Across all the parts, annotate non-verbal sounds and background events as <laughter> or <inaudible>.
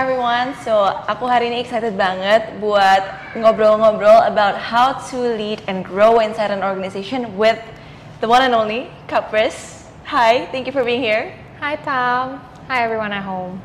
Hi everyone, so aku hari ini excited banget buat ngobrol-ngobrol about how to lead and grow inside an organization with the one and only Kapris. Hi, thank you for being here. Hi Tom. Hi everyone at home.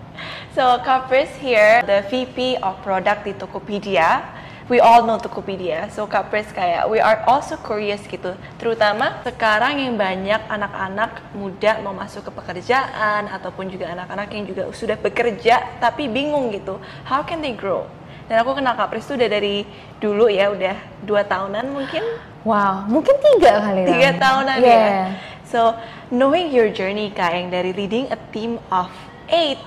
So Kapris here, the VP of Product di Tokopedia. We all know Tokopedia, so Kapris kayak we are also curious gitu. Terutama sekarang yang banyak anak-anak muda mau masuk ke pekerjaan ataupun juga anak-anak yang juga sudah bekerja tapi bingung gitu. How can they grow? Dan aku kenal Kapris tuh udah dari dulu ya, udah dua tahunan mungkin. Wow, mungkin tiga kali Tiga Ram. tahunan yeah. ya. So, knowing your journey Kak, yang dari leading a team of eight,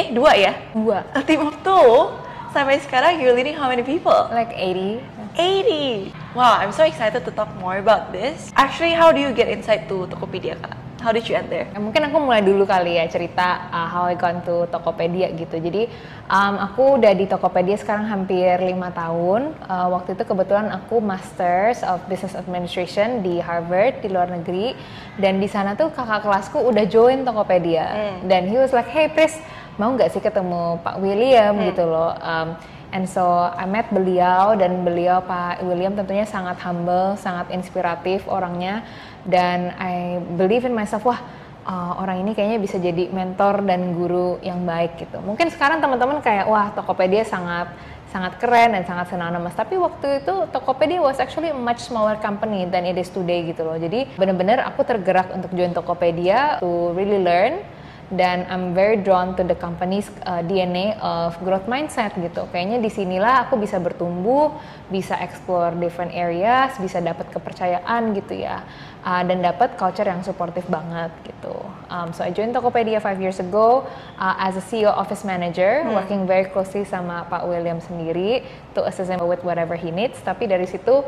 eh dua ya? Dua. A team of two, sampai sekarang you're leading how many people? Like 80. 80! Wow, I'm so excited to talk more about this. Actually, how do you get insight to Tokopedia Kak? How did you enter? Ya, mungkin aku mulai dulu kali ya cerita uh, how I gone to Tokopedia gitu. Jadi um, aku udah di Tokopedia sekarang hampir lima tahun. Uh, waktu itu kebetulan aku Masters of Business Administration di Harvard di luar negeri. Dan di sana tuh kakak kelasku udah join Tokopedia. Hmm. Dan he was like, hey Pris, mau nggak sih ketemu Pak William Hmm. gitu loh. Um, And so I met beliau dan beliau Pak William tentunya sangat humble, sangat inspiratif orangnya dan I believe in myself wah uh, orang ini kayaknya bisa jadi mentor dan guru yang baik gitu. Mungkin sekarang teman-teman kayak wah Tokopedia sangat sangat keren dan sangat synonymous. Tapi waktu itu Tokopedia was actually a much smaller company than it is today gitu loh. Jadi benar-benar aku tergerak untuk join Tokopedia to really learn dan I'm very drawn to the company's uh, DNA of growth mindset gitu. Kayaknya di sinilah aku bisa bertumbuh, bisa explore different areas, bisa dapat kepercayaan gitu ya, uh, dan dapat culture yang supportive banget gitu. Um, so I joined Tokopedia five years ago uh, as a CEO office manager, working very closely sama Pak William sendiri to assist him with whatever he needs. Tapi dari situ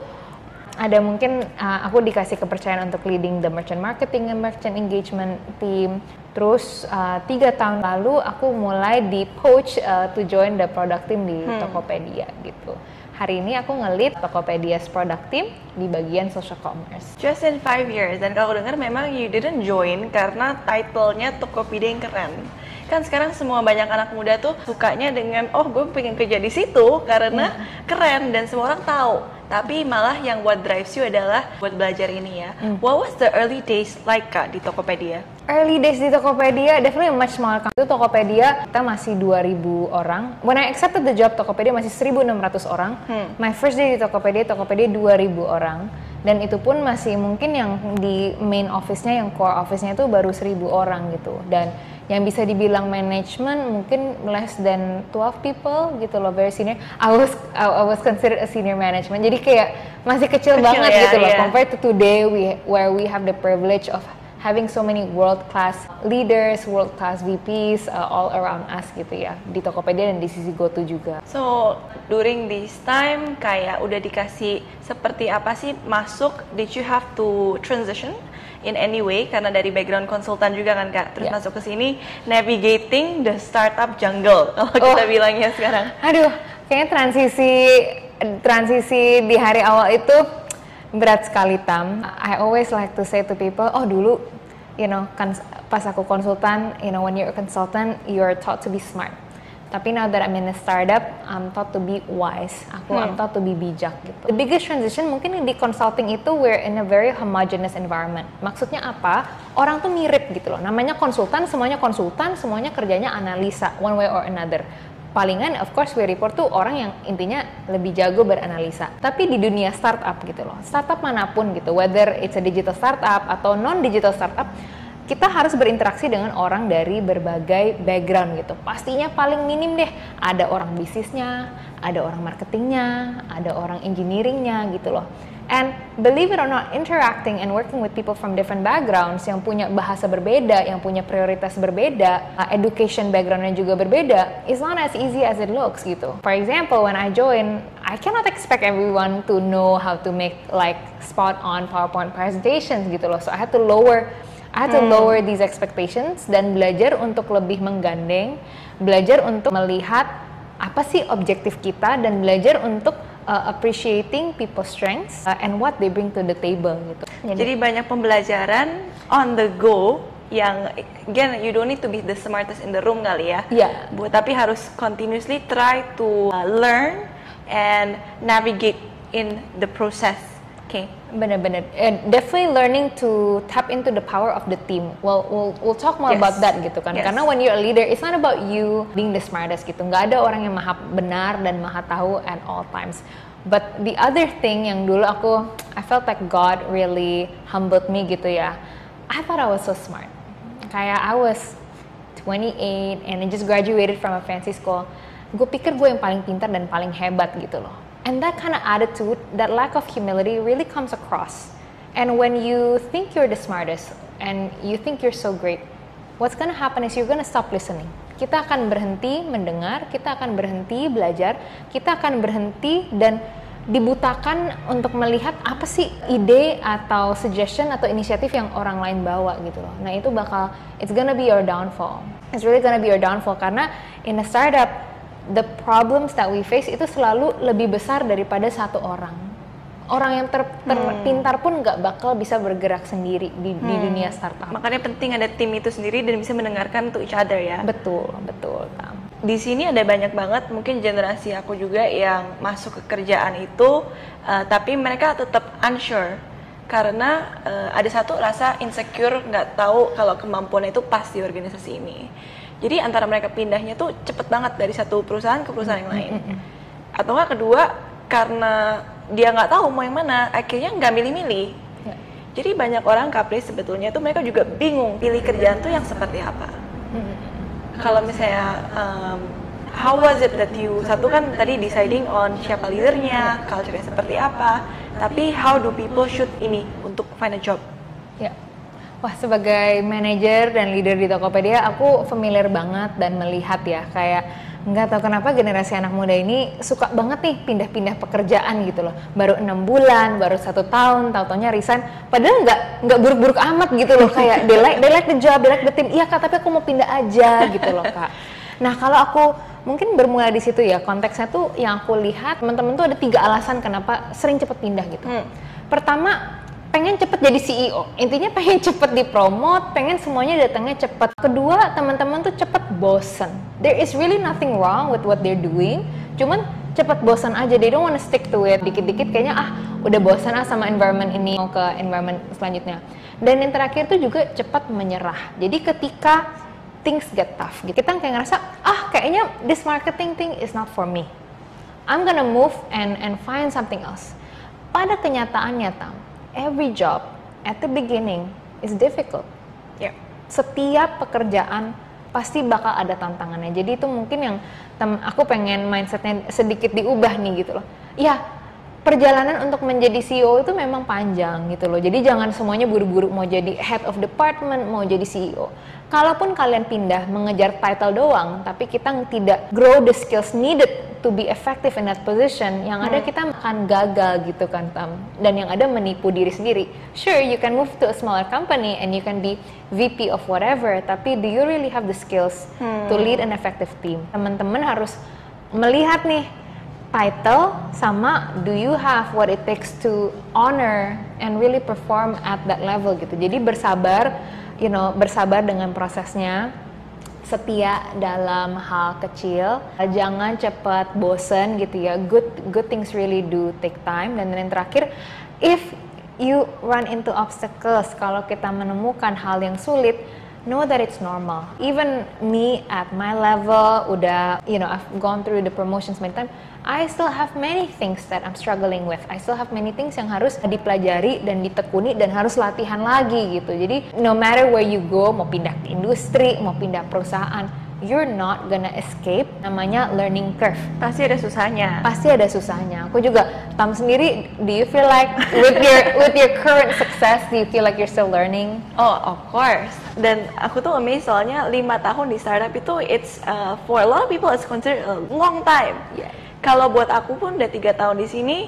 ada mungkin uh, aku dikasih kepercayaan untuk leading the merchant marketing and merchant engagement team. Terus uh, tiga tahun lalu aku mulai di poach uh, to join the product team di Tokopedia gitu. Hari ini aku nge-lead Tokopedia's product team di bagian social commerce. Just in five years, dan kalau dengar memang you didn't join karena title-nya Tokopedia yang keren. Kan sekarang semua banyak anak muda tuh sukanya dengan, oh gue pengen kerja di situ karena keren dan semua orang tahu. Tapi malah yang what drives you adalah buat belajar ini ya. What was the early days like kak di Tokopedia? Early days di Tokopedia, definitely much smaller. Itu Tokopedia kita masih 2000 orang. When I accepted the job Tokopedia masih 1600 orang. My first day di Tokopedia, Tokopedia 2000 orang. Dan itu pun masih mungkin yang di main office-nya, yang core office-nya itu baru 1000 orang gitu. Dan yang bisa dibilang manajemen mungkin less than 12 people gitu loh, very senior. I was I, I was considered a senior management. Jadi kayak masih kecil, Kecil banget ya, gitu loh iya. compared to today we where we have the privilege of having so many world class leaders, world class VPs uh, all around us gitu ya di Tokopedia dan di sisi GoTo juga. So during this time kayak udah dikasih seperti apa sih masuk? Did you have to transition in any way karena dari background konsultan juga kan kak? Terus Yeah. masuk ke sini navigating the startup jungle <laughs> kalau kita Oh. bilangnya sekarang. Aduh, kayaknya transisi transisi di hari awal itu berat sekali tam. I always like to say to people, oh dulu, you know, kan pas aku konsultan, you know, when you're a consultant, you're taught to be smart. Tapi now that I'm in a startup, I'm taught to be wise. Aku I'm taught to be bijak gitu. The biggest transition mungkin di consulting itu we're in a very homogeneous environment. Maksudnya apa? Orang tuh mirip gitu loh. Namanya konsultan, semuanya konsultan, semuanya kerjanya analisa one way or another palingan of course we report tuh orang yang intinya lebih jago beranalisa. Tapi di dunia startup gitu loh, startup mana pun gitu, whether it's a digital startup atau non digital startup, kita harus berinteraksi dengan orang dari berbagai background gitu. Pastinya paling minim deh, ada orang bisnisnya, ada orang marketingnya, ada orang engineeringnya gitu loh. And believe it or not, interacting and working with people from different backgrounds yang punya bahasa berbeda, yang punya prioritas berbeda, uh, education backgroundnya juga berbeda, is not as easy as it looks gitu. For example, when I join, I cannot expect everyone to know how to make like spot on PowerPoint presentations gitu loh. So I had to lower I had to lower these expectations dan belajar untuk lebih menggandeng, belajar untuk melihat apa sih objektif kita dan belajar untuk uh, appreciating people's strengths uh, and what they bring to the table gitu. Jadi banyak pembelajaran on the go yang again you don't need to be the smartest in the room kali ya. Iya. Buat tapi harus continuously try to uh, learn and navigate in the process. Okay. Bener-bener, uh, definitely learning to tap into the power of the team. Well, we'll we'll talk more Yes. about that gitu kan. Yes. Karena when you're a leader, it's not about you being the smartest gitu. Nggak ada orang yang maha benar dan maha tahu at all times. But the other thing yang dulu aku, I felt like God really humbled me gitu ya. I thought I was so smart. Kayak I was 28 and I just graduated from a fancy school. Gue pikir gue yang paling pintar dan paling hebat gitu loh. And that kind of attitude, that lack of humility really comes across. And when you think you're the smartest and you think you're so great, what's gonna happen is you're gonna stop listening. Kita akan berhenti mendengar, kita akan berhenti belajar, kita akan berhenti dan dibutakan untuk melihat apa sih ide atau suggestion atau inisiatif yang orang lain bawa gitu loh. Nah itu bakal it's gonna be your downfall. It's really gonna be your downfall karena in a startup the problems that we face itu selalu lebih besar daripada satu orang. Orang yang ter- terpintar pun nggak bakal bisa bergerak sendiri di, di dunia startup. Makanya penting ada tim itu sendiri dan bisa mendengarkan to each other ya. Betul, betul. Tam. di sini ada banyak banget mungkin generasi aku juga yang masuk ke kerjaan itu uh, tapi mereka tetap unsure karena uh, ada satu rasa insecure nggak tahu kalau kemampuan itu pas di organisasi ini jadi antara mereka pindahnya tuh cepet banget dari satu perusahaan ke perusahaan yang lain atau nggak kedua karena dia nggak tahu mau yang mana akhirnya nggak milih-milih Ya. jadi banyak orang kapris sebetulnya tuh mereka juga bingung pilih kerjaan tuh yang seperti apa kalau misalnya um, how was it that you satu kan tadi deciding on siapa leadernya, culture-nya seperti apa, tapi how do people should ini untuk find a job? Ya. Wah, sebagai manajer dan leader di Tokopedia, aku familiar banget dan melihat ya, kayak nggak tahu kenapa generasi anak muda ini suka banget nih pindah-pindah pekerjaan gitu loh. Baru enam bulan, baru satu tahun, tahu-taunya resign. Padahal nggak nggak buruk-buruk amat gitu loh, kayak they like, they like the job, they like the team. Iya kak, tapi aku mau pindah aja gitu loh kak. Nah kalau aku mungkin bermula di situ ya konteksnya tuh yang aku lihat teman-teman tuh ada tiga alasan kenapa sering cepet pindah gitu. Hmm. Pertama pengen cepet jadi CEO. Intinya pengen cepet dipromot, pengen semuanya datangnya cepet. Kedua, teman-teman tuh cepet bosen. There is really nothing wrong with what they're doing, cuman cepet bosan aja. They don't wanna stick to it. Dikit-dikit kayaknya ah udah bosan ah sama environment ini mau ke environment selanjutnya. Dan yang terakhir tuh juga cepat menyerah. Jadi ketika things get tough, gitu, kita kayak ngerasa ah kayaknya this marketing thing is not for me. I'm gonna move and and find something else. Pada kenyataannya, Tam, every job at the beginning is difficult. Ya. Setiap pekerjaan pasti bakal ada tantangannya. Jadi itu mungkin yang tem- aku pengen mindsetnya sedikit diubah nih gitu loh. Ya, perjalanan untuk menjadi CEO itu memang panjang gitu loh. Jadi jangan semuanya buru-buru mau jadi head of department, mau jadi CEO. Kalaupun kalian pindah mengejar title doang, tapi kita tidak grow the skills needed to be effective in that position, yang ada kita akan gagal gitu kan Tam. Dan yang ada menipu diri sendiri. Sure, you can move to a smaller company and you can be VP of whatever, tapi do you really have the skills to lead an effective team? Teman-teman harus melihat nih title sama do you have what it takes to honor and really perform at that level gitu. Jadi bersabar, you know, bersabar dengan prosesnya, setia dalam hal kecil, jangan cepat bosen gitu ya. Good good things really do take time dan yang terakhir if you run into obstacles kalau kita menemukan hal yang sulit know that it's normal. Even me at my level, udah, you know, I've gone through the promotions many times. I still have many things that I'm struggling with. I still have many things yang harus dipelajari dan ditekuni dan harus latihan lagi gitu. Jadi no matter where you go, mau pindah ke industri, mau pindah perusahaan, you're not gonna escape namanya learning curve Pasti ada susahnya. pasti ada susahnya. Aku juga Tam sendiri, do you feel like with your with your current success, do you feel like you're still learning? Oh, of course. Dan aku tuh amazed soalnya lima tahun di startup itu it's uh, for a lot of people it's considered a long time. Yeah. Kalau buat aku pun udah tiga tahun di sini,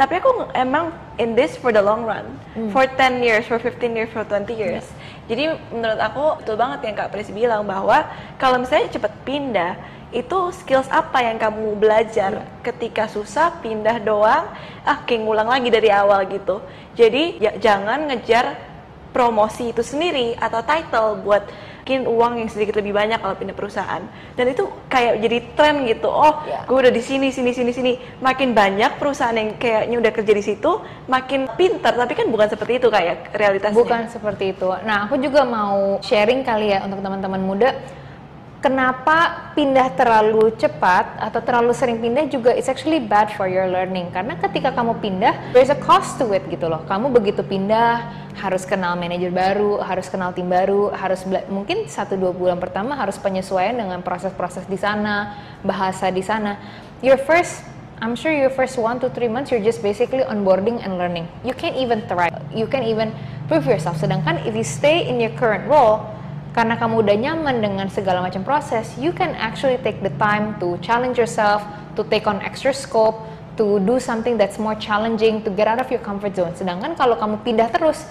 tapi aku emang in this for the long run, for 10 years, for 15 years, for 20 years. Jadi menurut aku betul banget yang Kak Pris bilang bahwa kalau misalnya cepet pindah, itu skills apa yang kamu belajar ketika susah pindah doang, ah kayak ngulang lagi dari awal gitu. Jadi ya, jangan ngejar promosi itu sendiri atau title buat mungkin uang yang sedikit lebih banyak kalau pindah perusahaan dan itu kayak jadi tren gitu oh Yeah. gue udah di sini sini sini sini makin banyak perusahaan yang kayaknya udah kerja di situ makin pintar tapi kan bukan seperti itu kayak realitasnya Bukan seperti itu. Nah, aku juga mau sharing kali ya untuk teman-teman muda. Kenapa pindah terlalu cepat atau terlalu sering pindah juga it's actually bad for your learning. Karena ketika kamu pindah, there's a cost to it gitu loh. Kamu begitu pindah, harus kenal manajer baru, harus kenal tim baru, harus mungkin satu dua bulan pertama harus penyesuaian dengan proses-proses di sana, bahasa di sana. Your first I'm sure your first one to three months you're just basically onboarding and learning. You can't even thrive. You can't even prove yourself. Sedangkan if you stay in your current role, karena kamu udah nyaman dengan segala macam proses, you can actually take the time to challenge yourself, to take on extra scope, to do something that's more challenging, to get out of your comfort zone. Sedangkan kalau kamu pindah terus,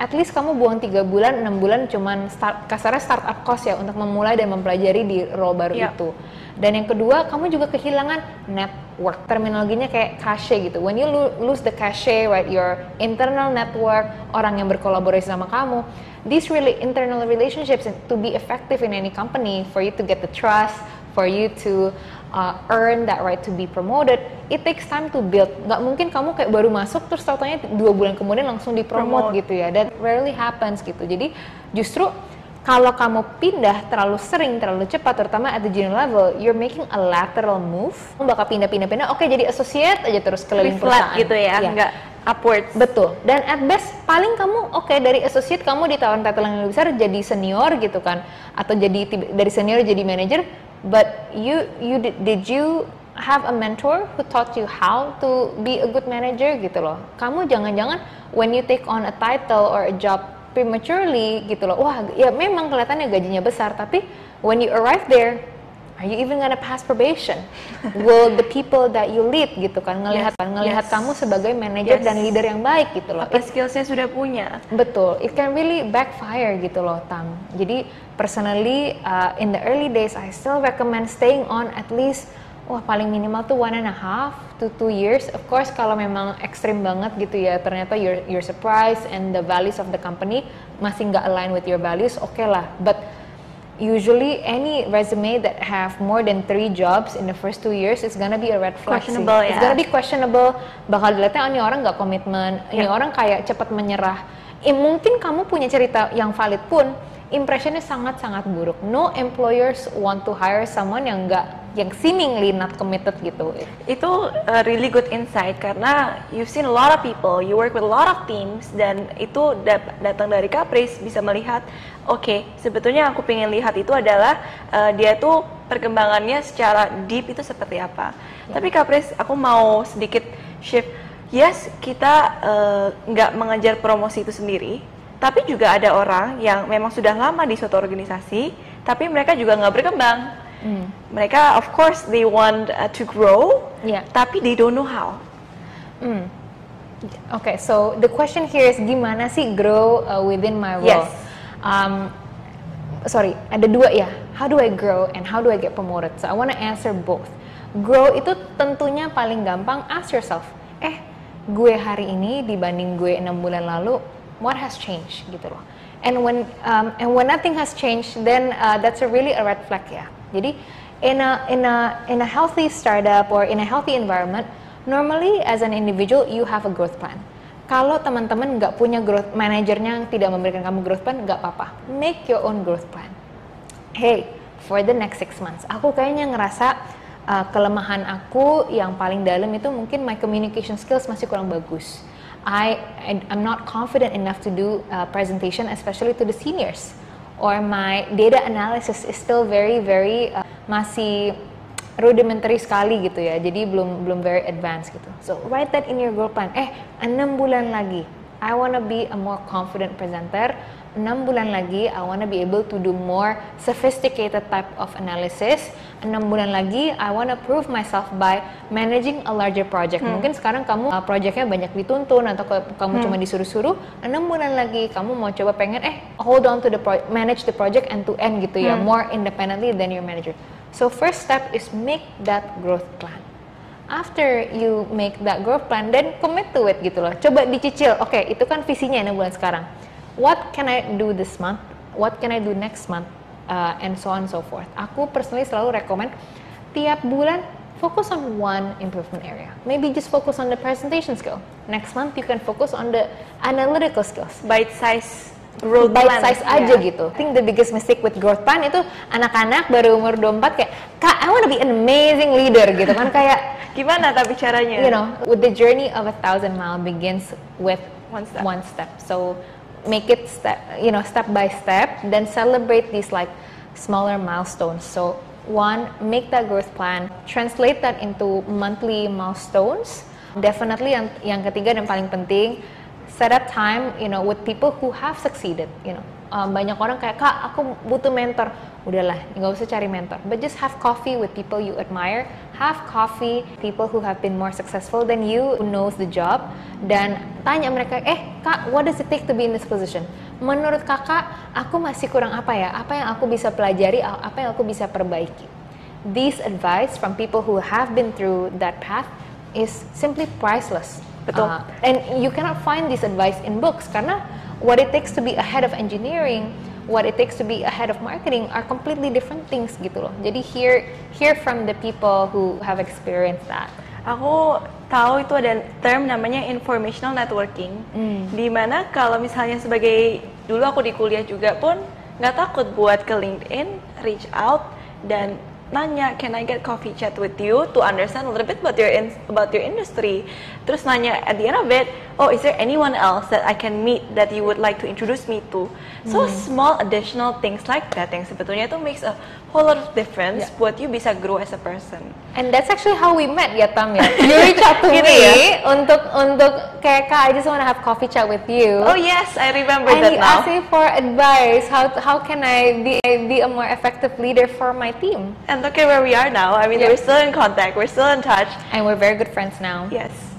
at least kamu buang tiga bulan, enam bulan cuman start, kasarnya startup cost ya untuk memulai dan mempelajari di role baru Yap. itu. Dan yang kedua, kamu juga kehilangan network. Terminologinya kayak cachet gitu. When you lo- lose the cachet, right, your internal network, orang yang berkolaborasi sama kamu, these really internal relationships to be effective in any company, for you to get the trust, for you to uh, earn that right to be promoted, it takes time to build. Nggak mungkin kamu kayak baru masuk terus tau-taunya dua bulan kemudian langsung dipromote Promote. gitu ya. That rarely happens gitu. Jadi justru kalau kamu pindah terlalu sering, terlalu cepat, terutama at the junior level, you're making a lateral move. Kamu bakal pindah-pindah-pindah, oke jadi associate aja terus keliling flat perusahaan. gitu ya, Iya. nggak upwards Betul. Dan at best paling kamu oke dari associate kamu ditawarin title yang lebih besar jadi senior gitu kan atau jadi dari senior jadi manager. But you you did, did you have a mentor who taught you how to be a good manager gitu loh. Kamu jangan-jangan when you take on a title or a job prematurely gitu loh. Wah, ya memang kelihatannya gajinya besar tapi when you arrive there Are you even gonna pass probation? Will the people that you lead gitu kan ngelihat Yes, ngelihat yes. kamu sebagai manajer Yes. dan leader yang baik gitu loh. apa skillsnya sudah punya betul, it can really backfire gitu loh Tam. Jadi personally uh, in the early days I still recommend staying on at least wah paling minimal tuh one and a half to two years. Of course kalau memang ekstrim banget gitu ya ternyata you're you're surprised and the values of the company masih nggak align with your values, oke lah. But usually any resume that have more than three jobs in the first two years is gonna be a red flag sih. Questionable It's ya. gonna be questionable. Bakal dilihatnya oh, ini orang nggak komitmen, ini Ya. orang kayak cepat menyerah. Eh, mungkin kamu punya cerita yang valid pun, impressionnya sangat-sangat buruk. No employers want to hire someone yang nggak yang seemingly not committed gitu. itu a really good insight karena you've seen a lot of people, you work with a lot of teams dan itu datang dari Caprice bisa melihat, oke sebetulnya aku pengen lihat itu adalah uh, dia tuh perkembangannya secara deep itu seperti apa. Tapi Caprice aku mau sedikit shift, yes kita uh, nggak mengejar promosi itu sendiri, tapi juga ada orang yang memang sudah lama di suatu organisasi, tapi mereka juga nggak berkembang. Mereka of course they want uh, to grow, Iya. tapi they don't know how. Hmm. Oke, so the question here is gimana sih grow uh, within my role? Yes. Um, sorry, ada dua ya. How do I grow and how do I get promoted? So I want to answer both. Grow itu tentunya paling gampang. Ask yourself, eh, gue hari ini dibanding gue enam bulan lalu, what has changed gitu loh. And when um, and when nothing has changed, then uh, that's a really a red flag ya. Jadi in a in a in a healthy startup or in a healthy environment, normally as an individual you have a growth plan. Kalau teman-teman nggak punya growth manajernya yang tidak memberikan kamu growth plan, nggak apa-apa. Make your own growth plan. Hey, for the next six months, aku kayaknya ngerasa uh, kelemahan aku yang paling dalam itu mungkin my communication skills masih kurang bagus. I, I'm not confident enough to do uh, presentation, especially to the seniors. Or my data analysis is still very very uh, masih rudimentary sekali gitu ya. Jadi belum belum very advanced gitu. So write that in your goal plan. Eh, enam bulan lagi, I wanna be a more confident presenter. Enam bulan lagi, I wanna be able to do more sophisticated type of analysis. Enam bulan lagi, I wanna prove myself by managing a larger project. Mungkin sekarang kamu uh, projectnya banyak dituntun atau ke- kamu cuma disuruh-suruh. Enam bulan lagi, kamu mau coba pengen eh hold on to the pro- manage the project end to end gitu ya, more independently than your manager. So first step is make that growth plan after you make that growth plan then commit to it gitu loh coba dicicil oke itu kan visinya enam bulan sekarang what can I do this month? What can I do next month? Uh, and so on and so forth. Aku personally selalu rekomend tiap bulan focus on one improvement area. Maybe just focus on the presentation skill. Next month you can focus on the analytical skills. Bite size growth bite plan. size aja gitu. I think the biggest mistake with growth plan itu anak-anak baru umur 24 kayak, "Kak, I want to be an amazing leader." gitu kan kayak Gimana tapi caranya? you know, with the journey of a thousand mile begins with One step. One step. So make it step, you know, step by step. Then celebrate these like smaller milestones. So one, make that growth plan. Translate that into monthly milestones. Definitely yang yang ketiga dan paling penting, set up time, you know, with people who have succeeded. You know, um, banyak orang kayak kak, aku butuh mentor. Udahlah, nggak usah cari mentor. But just have coffee with people you admire. Have coffee people who have been more successful than you, who knows the job, dan tanya mereka, eh kak, what does it take to be in this position? Menurut kakak, aku masih kurang apa ya? Apa yang aku bisa pelajari? Apa yang aku bisa perbaiki? These advice from people who have been through that path is simply priceless. Betul. Uh, and you cannot find this advice in books karena what it takes to be ahead of engineering, what it takes to be ahead of marketing are completely different things gitu loh. Jadi hear hear from the people who have experienced that. Aku tahu itu ada term namanya informational networking. Di mana kalau misalnya sebagai dulu aku di kuliah juga pun nggak takut buat ke LinkedIn, reach out dan nanya can I get coffee chat with you to understand a little bit about your in, about your industry. Terus nanya at the end of it, oh is there anyone else that I can meet that you would like to introduce me to? So mm. small additional things like that yang sebetulnya itu makes a whole lot of difference Yeah. buat you bisa grow as a person. And that's actually how we met ya Tam ya. <laughs> You reach out to me ya? untuk untuk kayak kak I just wanna have coffee chat with you. Oh yes, I remember and that you now. asked me for advice. How how can I be be a more effective leader for my team? And look at where we are now. I mean, Yeah. we're still in contact. We're still in touch. And we're very good friends now. Yes.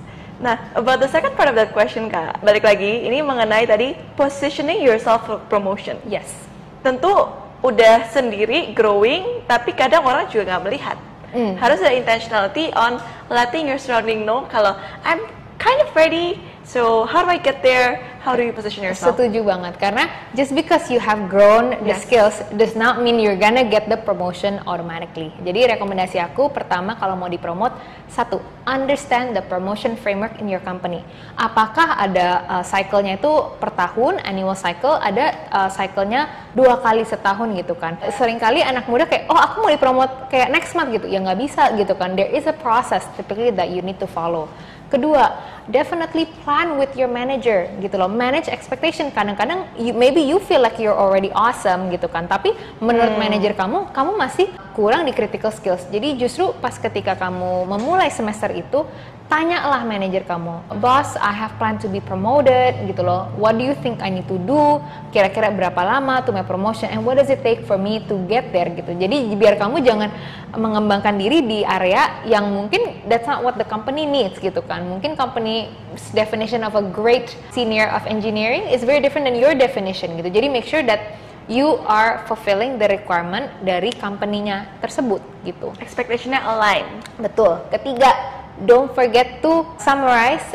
Nah, about the second part of that question, Kak. Balik lagi, ini mengenai tadi positioning yourself for promotion. Yes. Tentu udah sendiri growing, tapi kadang orang juga nggak melihat. Mm. Harus ada intentionality on letting your surrounding know kalau I'm kind of ready. So how do I get there? How do you position yourself? Setuju banget karena just because you have grown the Yes. skills does not mean you're gonna get the promotion automatically. Jadi rekomendasi aku pertama kalau mau dipromot satu understand the promotion framework in your company. Apakah ada uh, cycle-nya itu per tahun annual cycle ada uh, cycle-nya dua kali setahun gitu kan. Seringkali anak muda kayak oh aku mau dipromot kayak next month gitu ya nggak bisa gitu kan. There is a process typically that you need to follow. Kedua, definitely plan with your manager gitu loh. Manage expectation. Kadang-kadang you, maybe you feel like you're already awesome gitu kan. Tapi menurut manajer kamu, kamu masih kurang di critical skills. Jadi justru pas ketika kamu memulai semester itu, tanyalah manajer kamu, boss, I have plan to be promoted gitu loh. What do you think I need to do? Kira-kira berapa lama to my promotion and what does it take for me to get there gitu. Jadi biar kamu jangan mengembangkan diri di area yang mungkin that's not what the company needs gitu kan. Mungkin company definition of a great senior of engineering is very different than your definition gitu. Jadi make sure that you are fulfilling the requirement dari company-nya tersebut gitu. Expectationnya align. Betul. Ketiga, don't forget to summarize,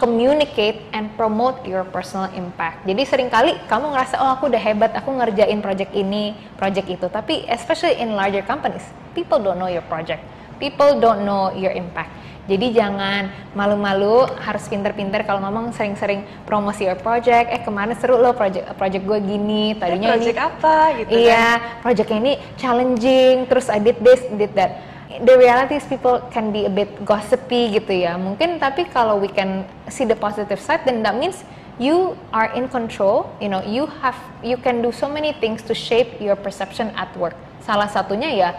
communicate, and promote your personal impact. Jadi sering kali kamu ngerasa, oh aku udah hebat, aku ngerjain project ini, project itu. Tapi especially in larger companies, people don't know your project. People don't know your impact. Jadi jangan malu-malu, harus pinter-pinter kalau ngomong sering-sering promosi your project. Eh ke mana seru loh project project gue gini, tadinya ini project apa gitu Iya, kan. project ini challenging, terus I did this, did that. The reality is people can be a bit gossipy gitu ya. Mungkin tapi kalau we can see the positive side, then that means you are in control. You know, you have, you can do so many things to shape your perception at work. Salah satunya ya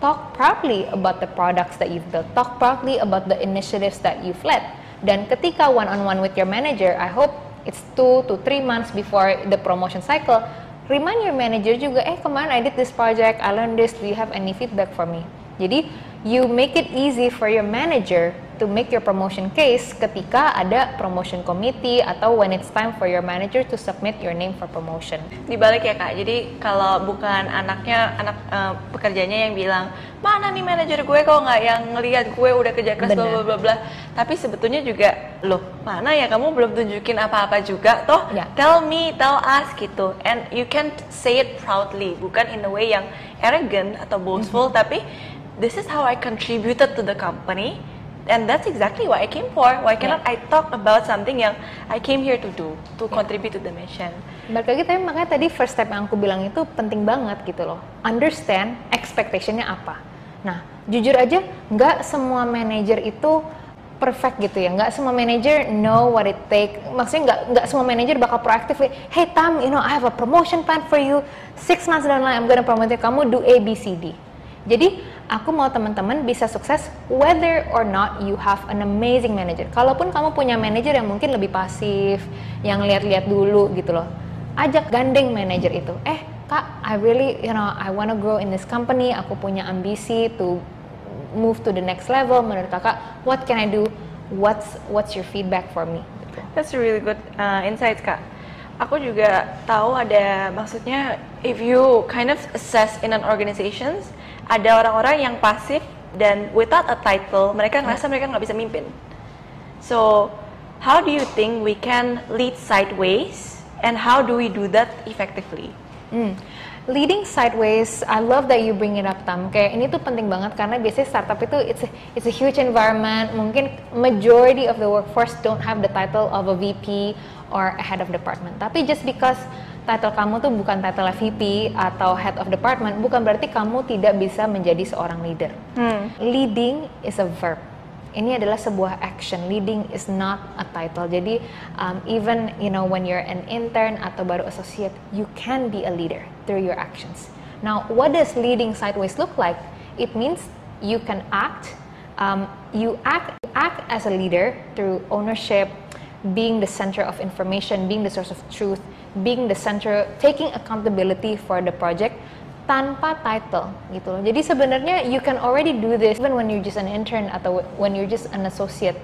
talk proudly about the products that you've built. Talk proudly about the initiatives that you've led. Dan ketika one-on-one with your manager, I hope it's two to three months before the promotion cycle, remind your manager juga, eh kemarin I did this project, I learned this, do you have any feedback for me? Jadi, you make it easy for your manager to make your promotion case ketika ada promotion committee atau when it's time for your manager to submit your name for promotion. Dibalik ya kak, jadi kalau bukan anaknya anak uh, pekerjanya yang bilang mana nih manajer gue kok nggak yang ngelihat gue udah kerja keras bla bla bla bla, tapi sebetulnya juga loh mana ya? Kamu belum tunjukin apa-apa juga toh? Ya. tell me tell us gitu. And you can say it proudly. Bukan in a way yang arrogant atau boastful tapi this is how I contributed to the company and that's exactly what I came for why cannot I talk about something yang I came here to do to contribute to the mission Balik lagi tapi makanya tadi first step yang aku bilang itu penting banget gitu loh. Understand expectationnya apa. Nah, jujur aja nggak semua manager itu perfect gitu ya. Nggak semua manager know what it take. Maksudnya nggak nggak semua manager bakal proaktif. Hey Tam, you know I have a promotion plan for you. Six months down the line I'm gonna promote you. Kamu do A B C D. Jadi aku mau teman-teman bisa sukses whether or not you have an amazing manager. Kalaupun kamu punya manager yang mungkin lebih pasif, yang lihat-lihat dulu gitu loh. Ajak gandeng manager itu. Eh, Kak, I really, you know, I wanna grow in this company. Aku punya ambisi to move to the next level. Menurut Kakak, what can I do? What's what's your feedback for me? That's a really good uh, insights kak. Aku juga tahu ada maksudnya if you kind of assess in an organizations ada orang-orang yang pasif dan without a title mereka ngerasa mereka nggak bisa mimpin. So how do you think we can lead sideways and how do we do that effectively? Hmm. Leading sideways, I love that you bring it up Tam. Kayak ini tuh penting banget karena biasanya startup itu it's a, it's a huge environment. Mungkin majority of the workforce don't have the title of a VP or a head of department. Tapi just because title kamu tuh bukan title VP atau head of department, bukan berarti kamu tidak bisa menjadi seorang leader. Leading is a verb. Ini adalah sebuah action. Leading is not a title. Jadi um, even you know when you're an intern atau baru associate, you can be a leader through your actions. Now, what does leading sideways look like? It means you can act. Um, you act act as a leader through ownership, being the center of information, being the source of truth, being the center, taking accountability for the project tanpa title gitu loh. Jadi sebenarnya you can already do this even when you're just an intern atau when you're just an associate.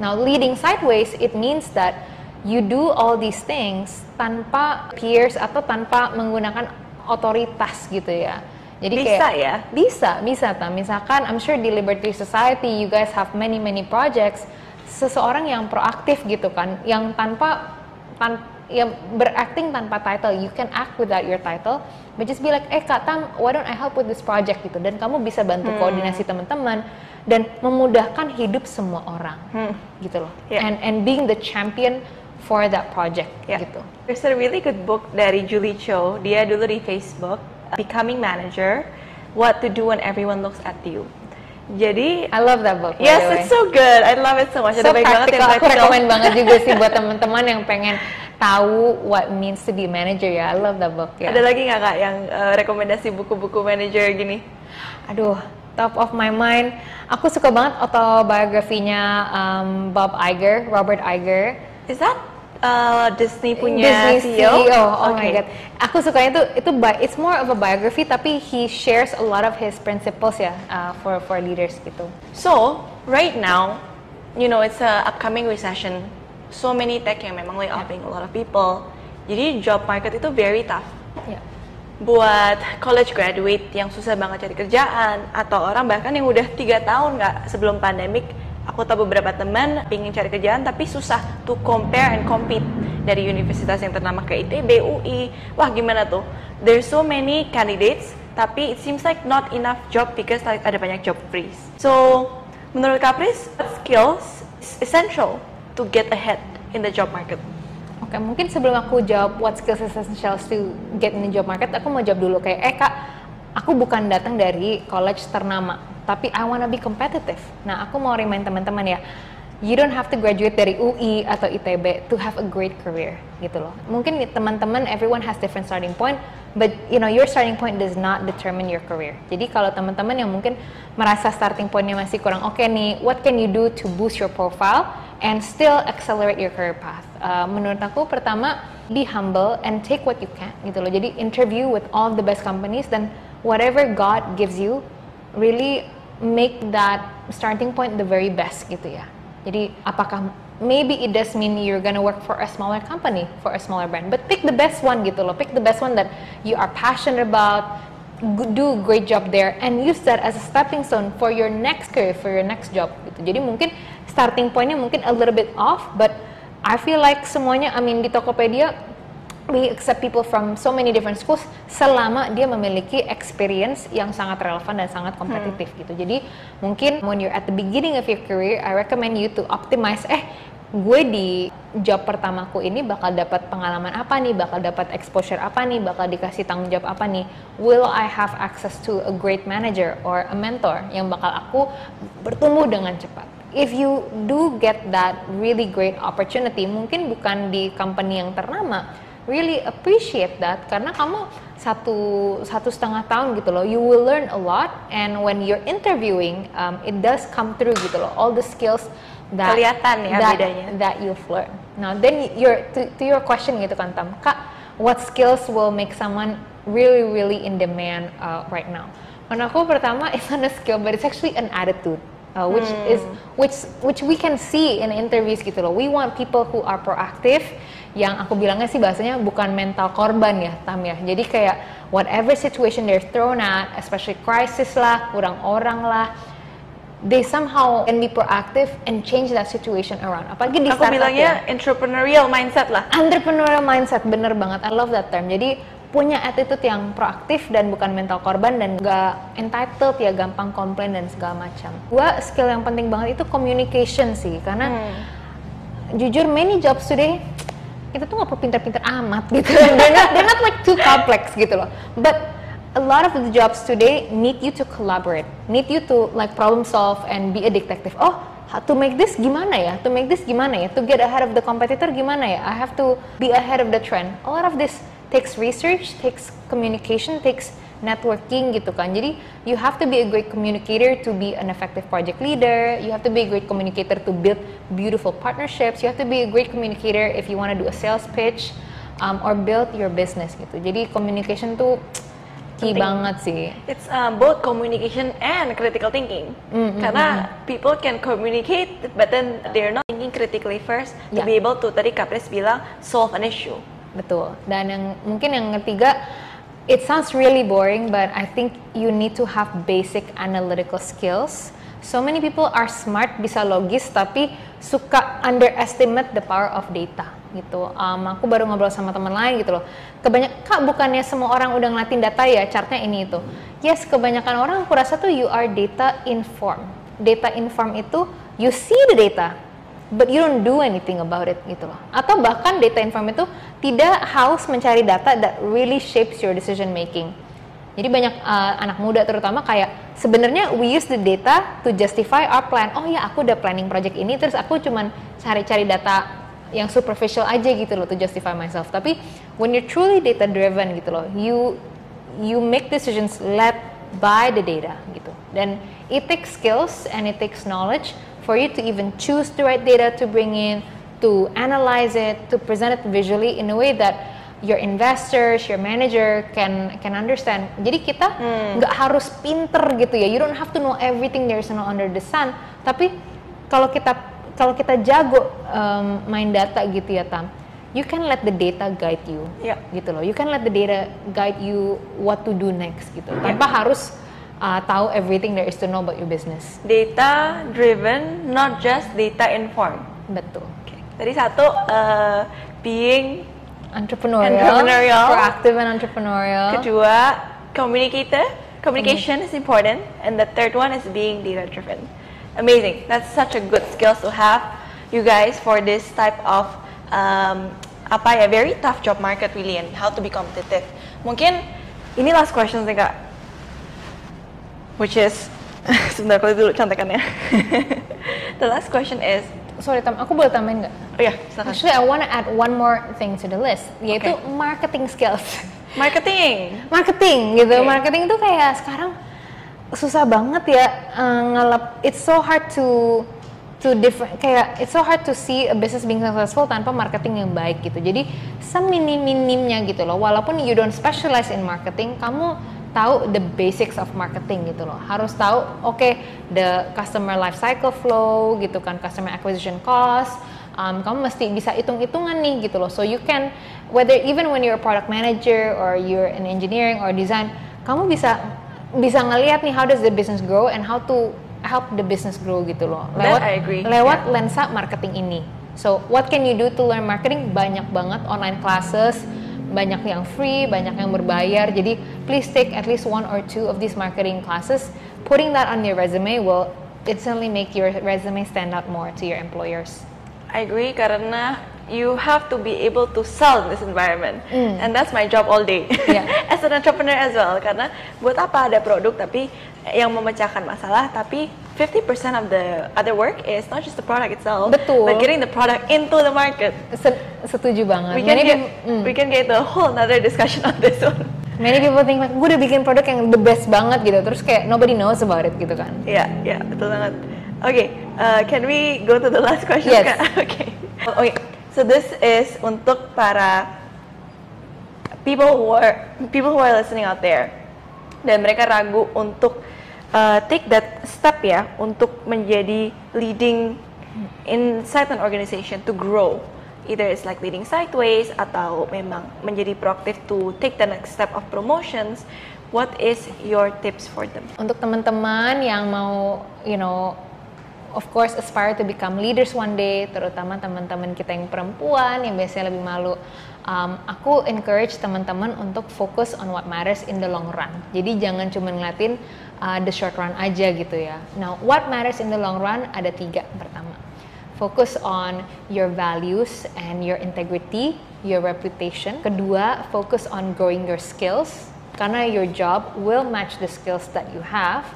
Now leading sideways it means that you do all these things tanpa peers atau tanpa menggunakan otoritas gitu ya. Jadi Bisa kayak ya? bisa, bisa ta. Misalkan I'm sure di Liberty Society you guys have many many projects. Seseorang yang proaktif gitu kan, yang tanpa tan yang beracting tanpa title, you can act without your title, but just be like, eh Kak Tam, why don't I help with this project gitu, dan kamu bisa bantu koordinasi teman-teman dan memudahkan hidup semua orang, gitu loh, Yeah. and and being the champion for that project, Ya. gitu. There's a really good book dari Julie Cho. Dia dulu di Facebook, Becoming Manager, What to Do When Everyone Looks at You. Jadi, I love that book. yes, it's so good. I love it so much. so Ada baik banget yang practical. Aku practical. rekomen banget juga sih buat <laughs> teman-teman yang pengen tahu what means to be manager ya. I love that book ya. Ada lagi nggak kak yang uh, rekomendasi buku-buku manager gini? Aduh, top of my mind. Aku suka banget autobiografinya um, Bob Iger, Robert Iger. Is that uh, Disney punya Disney CEO? Oh my Okay. god. Aku sukanya itu itu it's more of a biography tapi he shares a lot of his principles ya uh, for for leaders gitu. So, right now, you know, it's a upcoming recession. So many tech yang memang lay offing a lot of people. Jadi job market itu very tough. Ya. Buat college graduate yang susah banget cari kerjaan atau orang bahkan yang udah tiga tahun nggak sebelum pandemik, aku tahu beberapa teman pingin cari kerjaan tapi susah to compare and compete dari universitas yang ternama kayak ITB, UI. Wah gimana tuh? There's so many candidates tapi it seems like not enough job because like ada banyak job freeze. So menurut Kapris, skills is essential to get ahead in the job market? Oke, mungkin sebelum aku jawab what skills is essential to get in the job market, aku mau jawab dulu kayak, eh kak, aku bukan datang dari college ternama, tapi I wanna be competitive. Nah, aku mau remind teman-teman ya, you don't have to graduate dari UI atau ITB to have a great career, gitu loh. Mungkin teman-teman, everyone has different starting point, but you know, your starting point does not determine your career. Jadi kalau teman-teman yang mungkin merasa starting pointnya masih kurang oke nih, what can you do to boost your profile and still accelerate your career path? Uh, menurut aku pertama be humble and take what you can gitu loh. Jadi interview with all the best companies dan whatever God gives you, really make that starting point the very best gitu ya. Jadi apakah maybe it does mean you're gonna work for a smaller company, for a smaller brand, but pick the best one gitu loh. Pick the best one that you are passionate about, do great job there, and use that as a stepping stone for your next career, for your next job gitu. Jadi mungkin starting pointnya mungkin a little bit off, but I feel like semuanya, I mean di Tokopedia we accept people from so many different schools selama dia memiliki experience yang sangat relevan dan sangat kompetitif gitu. Jadi mungkin when you're at the beginning of your career, I recommend you to optimize. Eh, gue di job pertamaku ini bakal dapat pengalaman apa nih, bakal dapat exposure apa nih, bakal dikasih tanggung jawab apa nih. Will I have access to a great manager or a mentor yang bakal aku bertumbuh dengan cepat? If you do get that really great opportunity, mungkin bukan di company yang ternama, really appreciate that. Karena kamu satu satu setengah tahun gitu loh you will learn a lot. And when you're interviewing um, it does come through gitu loh all the skills that Kelihatan ya that, bedanya. that you've learned. Now then your to, to your question gitu kan Tam. Kak what skills will make someone really really in demand uh, right now? Menurut aku pertama it's not a skill but it's actually an attitude uh, which Hmm. is which which we can see in interviews gitu loh. We want people who are proactive yang aku bilangnya sih bahasanya bukan mental korban ya Tam ya. Jadi kayak whatever situation they're thrown at especially crisis lah kurang orang lah they somehow can be proactive and change that situation around. Apalagi di Aku startup bilangnya ya. entrepreneurial mindset lah. entrepreneurial mindset bener banget. I love that term. Jadi punya attitude yang proaktif dan bukan mental korban dan gak entitled ya gampang komplain dan segala macam. Gua skill yang penting banget itu communication sih karena jujur many jobs today kita tuh nggak perlu pinter-pinter amat gitu. <laughs> They're not, they're not like too complex gitu loh. But a lot of the jobs today need you to collaborate. Need you to like problem solve and be a detective. Oh how to make this gimana ya? To make this gimana ya? To get ahead of the competitor gimana ya? I have to be ahead of the trend. A lot of this takes research takes communication takes networking gitu kan. Jadi you have to be a great communicator to be an effective project leader. You have to be a great communicator to build beautiful partnerships. You have to be a great communicator if you want to do a sales pitch um, or build your business gitu. Jadi communication tuh key Penting. banget sih. It's uh, both communication and critical thinking. Karena people can communicate, but then they're not thinking critically first to Ya. be able to tadi Kapres bilang solve an issue. Betul. Dan yang mungkin yang ketiga, it sounds really boring, but I think you need to have basic analytical skills. So many people are smart, bisa logis, tapi suka underestimate the power of data gitu. Um, aku baru ngobrol sama teman lain gitu loh. Kebanyak, kak bukannya semua orang udah ngeliatin data ya, chartnya ini itu. Yes, kebanyakan orang aku rasa tuh you are data informed. Data informed itu you see the data, but you don't do anything about it gitu loh. Atau bahkan data inform itu tidak haus mencari data that really shapes your decision making. Jadi banyak uh, anak muda terutama kayak sebenarnya we use the data to justify our plan. Oh ya aku udah planning project ini terus aku cuman cari-cari data yang superficial aja gitu loh to justify myself. Tapi when you're truly data driven gitu loh, you you make decisions led by the data gitu. Dan it takes skills and it takes knowledge for you to even choose the right data to bring in, to analyze it, to present it visually in a way that your investors, your manager can can understand. Jadi kita nggak harus pinter gitu ya. You don't have to know everything there is know under the sun. Tapi kalau kita kalau kita jago um, main data gitu ya Tam, you can let the data guide you Ya. gitu loh. You can let the data guide you what to do next gitu. Tanpa harus uh, tahu everything there is to know about your business. Data driven, not just data informed. Betul. Oke. Tadi satu uh, being Entrepreneurial, Entrepreneurial. proactive and entrepreneurial. kedua communicator, communication is important, and the third one is being data driven. Amazing. That's such a good skills to have, you guys, for this type of um, apa ya very tough job market really and how to be competitive. Mungkin ini last question sih kak, which is <laughs> sebentar kalau dulu cantekannya. <laughs> the last question is, Sorry Tam, aku boleh tambahin nggak? oh ya silakan. Actually, I want to add one more thing to the list, yaitu Okay. marketing skills. <laughs> Marketing. marketing gitu, Oke. marketing tuh kayak sekarang susah banget ya eh, ngelap. It's so hard to to different kayak it's so hard to see a business being successful tanpa marketing yang baik gitu. Jadi seminim-minimnya gitu loh. Walaupun you don't specialize in marketing, kamu tahu the basics of marketing gitu loh. Harus tahu oke okay, the customer life cycle flow gitu kan, customer acquisition cost. Um, kamu mesti bisa hitung-hitungan nih gitu loh. So you can whether even when you're a product manager or you're in engineering or design, kamu bisa bisa ngelihat nih how does the business grow and how to help the business grow gitu loh. Lewat That I agree. lewat yeah. lensa marketing ini. So what can you do to learn marketing? Banyak banget online classes, banyak yang free, banyak yang berbayar. Jadi please take at least one or two of these marketing classes. Putting that on your resume will instantly make your resume stand out more to your employers. I agree karena you have to be able to sell in this environment mm. and that's my job all day yeah. <laughs> as an entrepreneur as well karena buat apa ada produk tapi yang memecahkan masalah tapi 50% of the other work is not just the product itself Betul. but getting the product into the market setuju banget we can Many get mm. we can get a whole another discussion on this one Many people think like gue udah bikin produk yang the best banget gitu terus kayak nobody knows about it gitu kan Iya, yeah, iya, yeah, betul banget. Oke, okay, uh, can we go to the last question? Yes. Oke. <laughs> Okay. Oke, okay. So this is untuk para people who are people who are listening out there dan mereka ragu untuk uh, take that step ya untuk menjadi leading inside an organization to grow either it's like leading sideways atau memang menjadi proaktif to take the next step of promotions what is your tips for them untuk teman-teman yang mau you know of course aspire to become leaders one day, terutama teman-teman kita yang perempuan yang biasanya lebih malu. Um, aku encourage teman-teman untuk fokus on what matters in the long run. Jadi jangan cuma ngeliatin uh, the short run aja gitu ya. Now, what matters in the long run ada tiga. Pertama, fokus on your values and your integrity, your reputation. Kedua, focus on growing your skills karena your job will match the skills that you have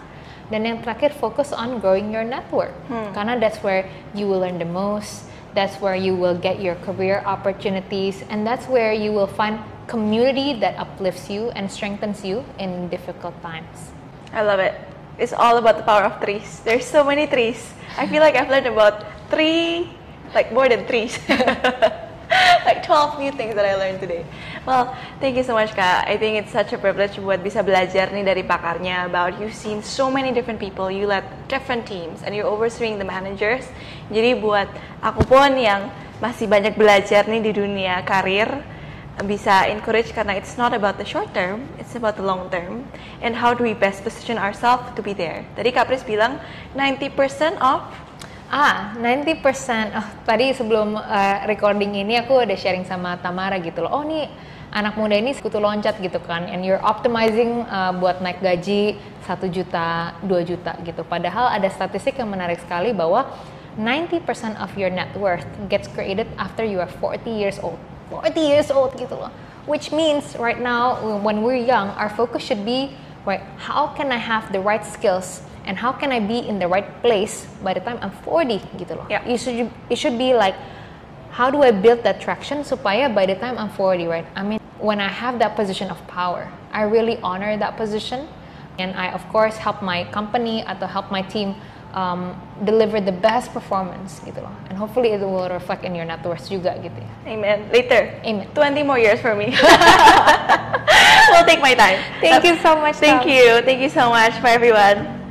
dan yang terakhir fokus on growing your network. Hmm. Karena that's where you will learn the most. That's where you will get your career opportunities and that's where you will find community that uplifts you and strengthens you in difficult times. I love it. It's all about the power of trees. There's so many trees. I feel like I've learned about three, like more than trees. <laughs> <laughs> like 12 new things that I learned today. Well, thank you so much Kak. I think it's such a privilege buat bisa belajar nih dari pakarnya about you've seen so many different people, you led different teams, and you're overseeing the managers. Jadi buat aku pun yang masih banyak belajar nih di dunia karir, bisa encourage karena it's not about the short term, it's about the long term. And how do we best position ourselves to be there? Tadi Kak Pris bilang 90% of Ah, 90%. Oh, tadi sebelum uh, recording ini aku udah sharing sama Tamara gitu loh. Oh, nih anak muda ini sekutu loncat gitu kan. And you're optimizing uh, buat naik gaji 1 juta, 2 juta gitu. Padahal ada statistik yang menarik sekali bahwa 90% of your net worth gets created after you are 40 years old. 40 years old gitu loh. Which means right now when we're young, our focus should be right, how can I have the right skills and how can I be in the right place by the time I'm 40 gitu loh. Yeah. You should it should be like how do I build that traction supaya by the time I'm 40, right? I mean, when I have that position of power, I really honor that position and I of course help my company atau help my team um, deliver the best performance gitu loh. And hopefully it will reflect in your net worth juga gitu ya. Amen. Later. Amen. 20 more years for me. <laughs> we'll take my time. Thank you so much. Thank Tom. you. Thank you so much for everyone.